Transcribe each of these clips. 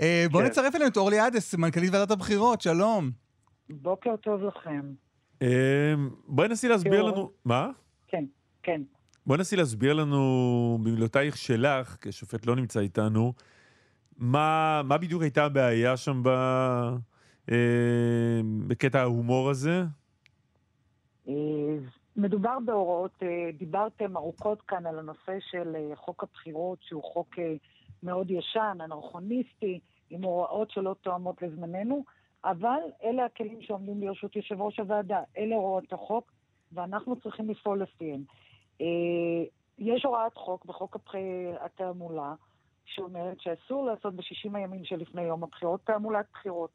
אה, בואו כן. נצרף אלינו את אורלי עדס, מנכ"לית ועדת הבחירות, שלום. בוקר טוב לכם. אה, בואי נסי להסביר. לנו... מה? כן, כן. בואי נסי להסביר לנו, במילותייך שלך, כי השופט לא נמצא איתנו, מה, מה בדיוק הייתה הבעיה שם ב, אה, בקטע ההומור הזה? אה, מדובר בהוראות, דיברתם ארוכות כאן על הנושא של חוק הבחירות, שהוא חוק אה, מאוד ישן, אנרכוניסטי, עם הוראות שלא תואמות לזמננו, אבל אלה הכלים שעומדים לרשות יושב ראש הוועדה, אלה הוראות החוק, ואנחנו צריכים לפעול לפיהן. אה, יש הוראת חוק בחוק התעמולה, שאומרת שאסור לעשות ב-60 הימים שלפני יום הבחירות תעמולת בחירות.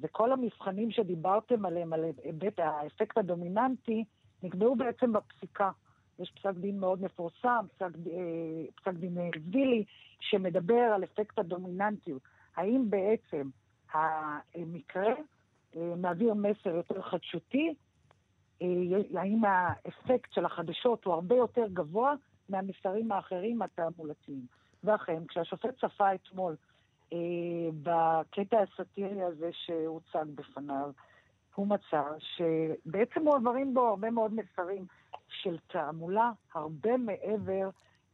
וכל המבחנים שדיברתם עליהם, על היבט האפקט הדומיננטי, נקבעו בעצם בפסיקה. יש פסק דין מאוד מפורסם, פסק, אה, פסק דין אה, וילי, שמדבר על אפקט הדומיננטיות. האם בעצם המקרה אה, מעביר מסר יותר חדשותי? אה, האם האפקט של החדשות הוא הרבה יותר גבוה מהמסרים האחרים התעמולתיים? ואכן, כשהשופט צפה אתמול אה, בקטע הסאטירי הזה שהוצג בפניו, הוא מצא שבעצם מועברים בו הרבה מאוד מסרים של תעמולה, הרבה מעבר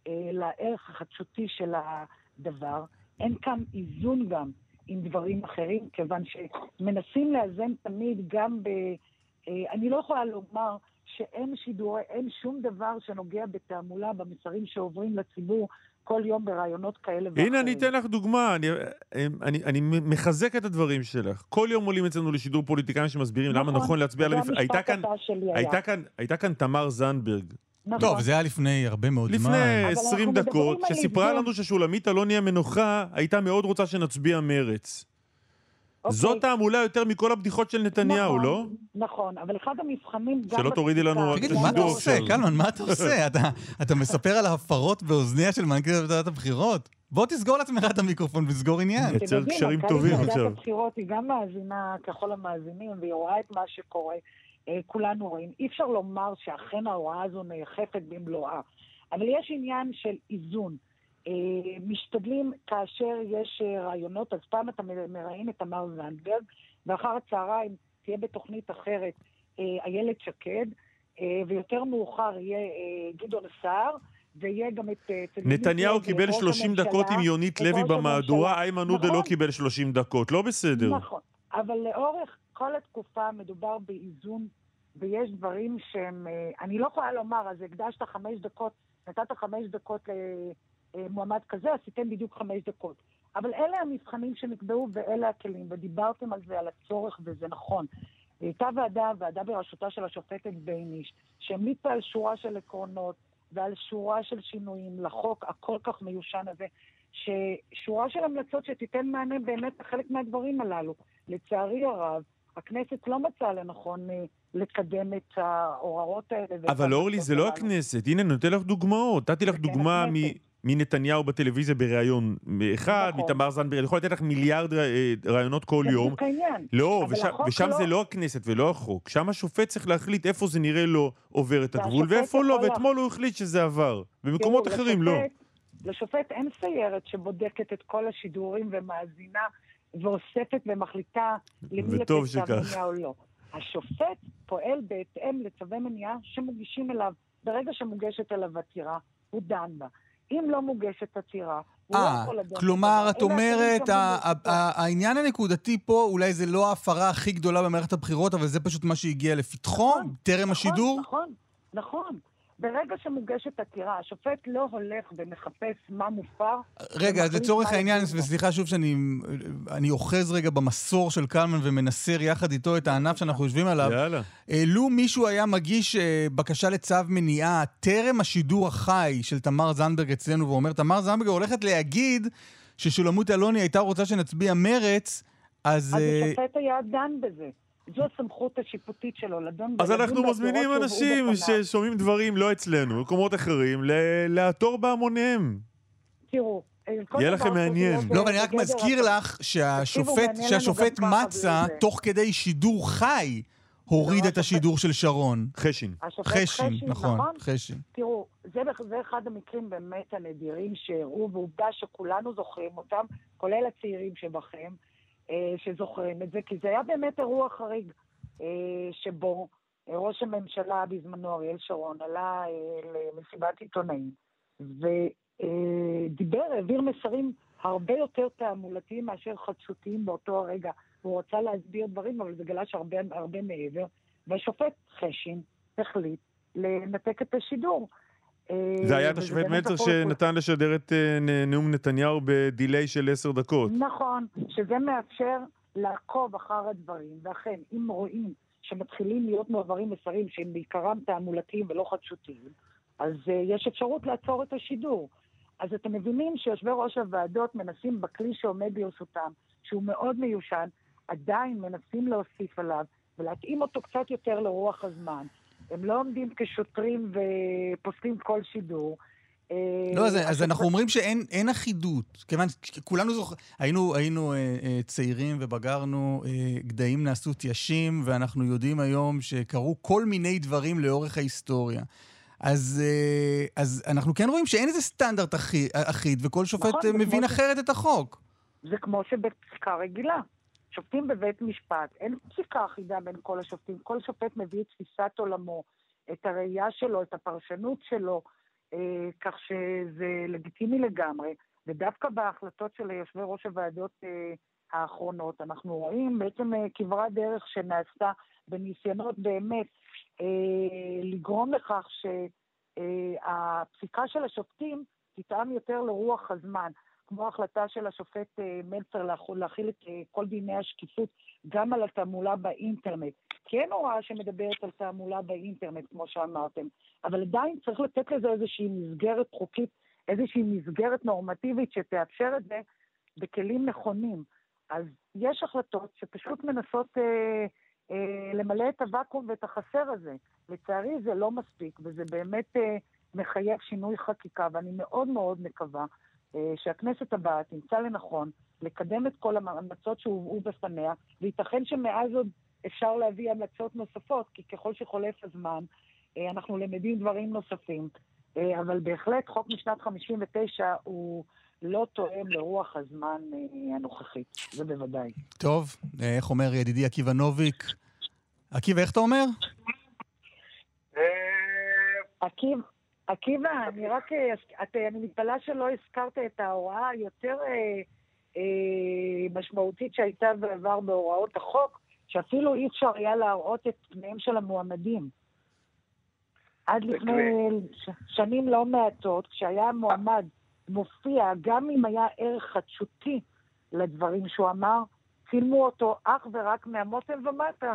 אה, לערך החדשותי של הדבר. אין כאן איזון גם עם דברים אחרים, כיוון שמנסים לאזן תמיד גם ב... אה, אני לא יכולה לומר שאין שידורי, אין שום דבר שנוגע בתעמולה, במסרים שעוברים לציבור כל יום ברעיונות כאלה ואחרים. הנה, אני אתן לך דוגמה, אני, אני, אני מחזק את הדברים שלך. כל יום עולים אצלנו לשידור פוליטיקאים שמסבירים למה נכון, נכון להצביע למפ... המשפט הייתה כאן. הייתה כאן, הייתה כאן תמר זנדברג, נכון. טוב, זה היה לפני הרבה מאוד זמן. לפני אבל 20 אנחנו דקות, על שסיפרה. לנו ששולמית אלוני המנוחה הייתה מאוד רוצה שנצביע מרץ. אוקיי. זאת תעמולה יותר מכל הבדיחות של נתניהו, נכון, לא? נכון, אבל אחד המבחנים גם... שלא תורידי לנו תגיד, מה אתה עושה? קלמן, מה אתה עושה? אתה- אתה מספר על ההפרות באוזניה של מנכ"לית ועדת הבחירות? בוא תסגור לעצמך את המיקרופון וסגור עניין. אתם יוצר קשרים מנכ"לית טובים ועדת עכשיו. הבחירות היא גם מאזינה ככל המאזינים, והיא רואה את מה שקורה. אה, כולנו רואים. אי אפשר לומר שאכן ההוראה הזו נאכפת במלואה. אבל יש עניין של איזון. אה, משתדלים כאשר יש אה, רעיונות, אז פעם אתה מראיין את תמר זנדברג, ואחר הצהריים תהיה בתוכנית אחרת אה, איילת שקד, ויותר מאוחר יהיה גדעון סער, ויהיה גם את... נתניהו קיבל ראש 30 הממשלה, דקות עם יונית לוי במהדורה. איימן עודה לא נכון. קיבל 30 דקות, לא בסדר. נכון, אבל לאורך כל התקופה מדובר באיזון, ויש דברים שהם... אני לא יכולה לומר, אז הקדשת חמש דקות, נתת חמש דקות למועמד כזה, אז תיתן בדיוק חמש דקות. אבל אלה המבחנים שנקבעו ואלה הכלים, ודיברתם על זה, על הצורך, וזה נכון. הייתה ועדה, ועדה בראשותה של השופטת בייניש, שהמליצה על שורה של עקרונות ועל שורה של שינויים לחוק הכל כך מיושן הזה, ששורה של המלצות שתיתן מענה באמת לחלק מהדברים הללו. לצערי הרב, הכנסת לא מצאה לנכון אה, לקדם את ההוראות האלה. אבל אורלי, זה לא. הכנסת. הנה, אני נותן לך דוגמאות. נתתי לך כן דוגמה מ-. מנתניהו בטלוויזיה בריאיון אחד, נכון. מתמר זנדברג, אני יכול לתת לך מיליארד אה, ראיונות כל יום. לא, אבל ושם, לא- זה לא הכנסת ולא החוק. שם השופט צריך להחליט איפה זה נראה לו עובר את הגבול ואיפה לא, ואתמול הוא החליט שזה עבר. במקומות אחרים לא. לשופט- אין סיירת שבודקת את כל השידורים ומאזינה ואוספת ומחליטה למי לתת צו שכך. מניעה או לא. השופט פועל בהתאם לצווי מניעה שמוגשים אליו. ברגע שמוגשת אליו עתירה, הוא דן בה. אם לא מוגשת עתירה, לא אה, כלומר. את אומרת, העניין הנקודתי פה, אולי זה לא ההפרה הכי גדולה במערכת הבחירות, אבל זה פשוט מה שהגיע לפתחו, נכון, טרם נכון, השידור? נכון, נכון. ברגע שמוגשת עתירה, השופט לא הולך ומחפש מה מופר. רגע, אז לצורך העניין. וסליחה שוב שאני אני אוחז רגע במסור של קלמן ומנסר יחד איתו את הענף שאנחנו יושבים עליו. יאללה. לו מישהו היה מגיש אה, בקשה לצו מניעה טרם השידור החי של תמר זנדברג אצלנו ואומר, תמר זנדברג הולכת להגיד ששולמות אלוני הייתה רוצה שנצביע מרץ, אז... אז אה, השופט היה דן בזה. זו הסמכות השיפוטית שלו, לדון אז אנחנו מזמינים אנשים. ששומעים דברים לא אצלנו, במקומות אחרים, ל- לעתור בהמוניהם. תראו, יהיה לכם מעניין. לא, ואני רק בגדר מזכיר לך שהשופט, שהשופט מצה. תוך כדי שידור חי, הוריד לא, את השידור של שרון. חשין. חשין, נכון, חשין. תראו, זה, זה אחד המקרים באמת הנדירים שהראו, ועובדה שכולנו זוכרים אותם, כולל הצעירים שבכם, שזוכרים את זה, כי זה היה באמת אירוע חריג, אה, שבו ראש הממשלה בזמנו, אריאל שרון, עלה למסיבת עיתונאים, ודיבר, העביר מסרים הרבה יותר תעמולתיים מאשר חדשותיים באותו הרגע. הוא רצה להסביר דברים, אבל זה גלש הרבה, הרבה מעבר, והשופט חשין החליט לנתק את השידור. זה היה את השופט מלצר שנתן לשדר את נאום נתניהו בדיליי של עשר דקות. נכון, שזה מאפשר לעקוב אחר הדברים, ואכן, אם רואים שמתחילים להיות מועברים מסרים שהם בעיקרם תעמולתיים ולא חדשותיים, אז uh, יש אפשרות לעצור את השידור. אז אתם מבינים שיושבי ראש הוועדות מנסים בכלי שעומד ברשותם, שהוא מאוד מיושן, עדיין מנסים להוסיף עליו ולהתאים אותו קצת יותר לרוח הזמן. הם לא עומדים כשוטרים ופוסלים כל שידור. לא, אז, אז אנחנו אומרים שאין אחידות. כיוון שכולנו זוכרים, היינו, היינו אה, אה, צעירים ובגרנו, אה, גדיים נעשו תיישים, ואנחנו יודעים היום שקרו כל מיני דברים לאורך ההיסטוריה. אז, אה, אז אנחנו כן רואים שאין איזה סטנדרט אחיד, אחיד וכל שופט נכון, מבין אחרת ש... את החוק. זה כמו שבפסיקה רגילה. שופטים בבית משפט, אין פסיקה אחידה בין כל השופטים. כל שופט מביא את תפיסת עולמו, את הראייה שלו, את הפרשנות שלו, אה, כך שזה לגיטימי לגמרי. ודווקא בהחלטות של יושבי ראש הוועדות אה, האחרונות, אנחנו רואים בעצם אה, כברת דרך שנעשתה בניסיונות באמת אה, לגרום לכך שהפסיקה של השופטים תטעם יותר לרוח הזמן. כמו ההחלטה של השופט אה, מלצר להכיל את אה, כל דיני השקיפות גם על התעמולה באינטרנט. כן הוראה שמדברת על תעמולה באינטרנט, כמו שאמרתם, אבל עדיין צריך לתת לזה איזושהי מסגרת חוקית, איזושהי מסגרת נורמטיבית שתאפשר את זה בכלים נכונים. אז יש החלטות שפשוט מנסות אה, אה, למלא את הוואקום ואת החסר הזה. לצערי זה לא מספיק, וזה באמת אה, מחייב שינוי חקיקה, ואני מאוד מאוד מקווה שהכנסת הבאה תמצא לנכון לקדם את כל ההמלצות שהובאו בפניה, וייתכן שמאז עוד אפשר להביא המלצות נוספות, כי ככל שחולף הזמן, אה, אנחנו למדים דברים נוספים. אה, אבל בהחלט חוק משנת 59 הוא לא תואם לרוח הזמן הנוכחית, זה בוודאי. טוב, איך אומר ידידי עקיבא נוביק? עקיבא, איך אתה אומר? עקיבא... עקיבא, אני רק, אה, את, אני מתפלאה שלא הזכרת את ההוראה היותר אה, אה, משמעותית שהייתה בעבר בהוראות החוק, שאפילו אי אפשר היה להראות את פניהם של המועמדים. עד לפני ש, שנים לא מעטות, כשהיה מועמד מופיע, גם אם היה ערך חדשותי לדברים שהוא אמר, צילמו אותו אך ורק מהמותן ומטה.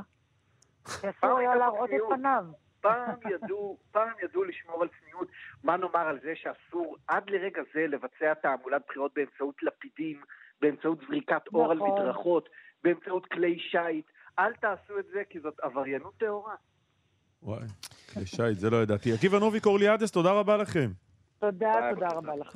אסור היה להראות את פניו. פעם ידעו, פעם ידעו לשמור על צניעות. מה נאמר על זה שאסור עד לרגע זה לבצע תעמולת בחירות באמצעות לפידים, באמצעות זריקת אור על נכון. מדרכות, באמצעות כלי שיט. אל תעשו את זה כי זאת עבריינות טהורה. וואי, כלי שיט, זה לא ידעתי. עקיבא נוביק אורליאדס, תודה רבה לכם. תודה, תודה רבה לך.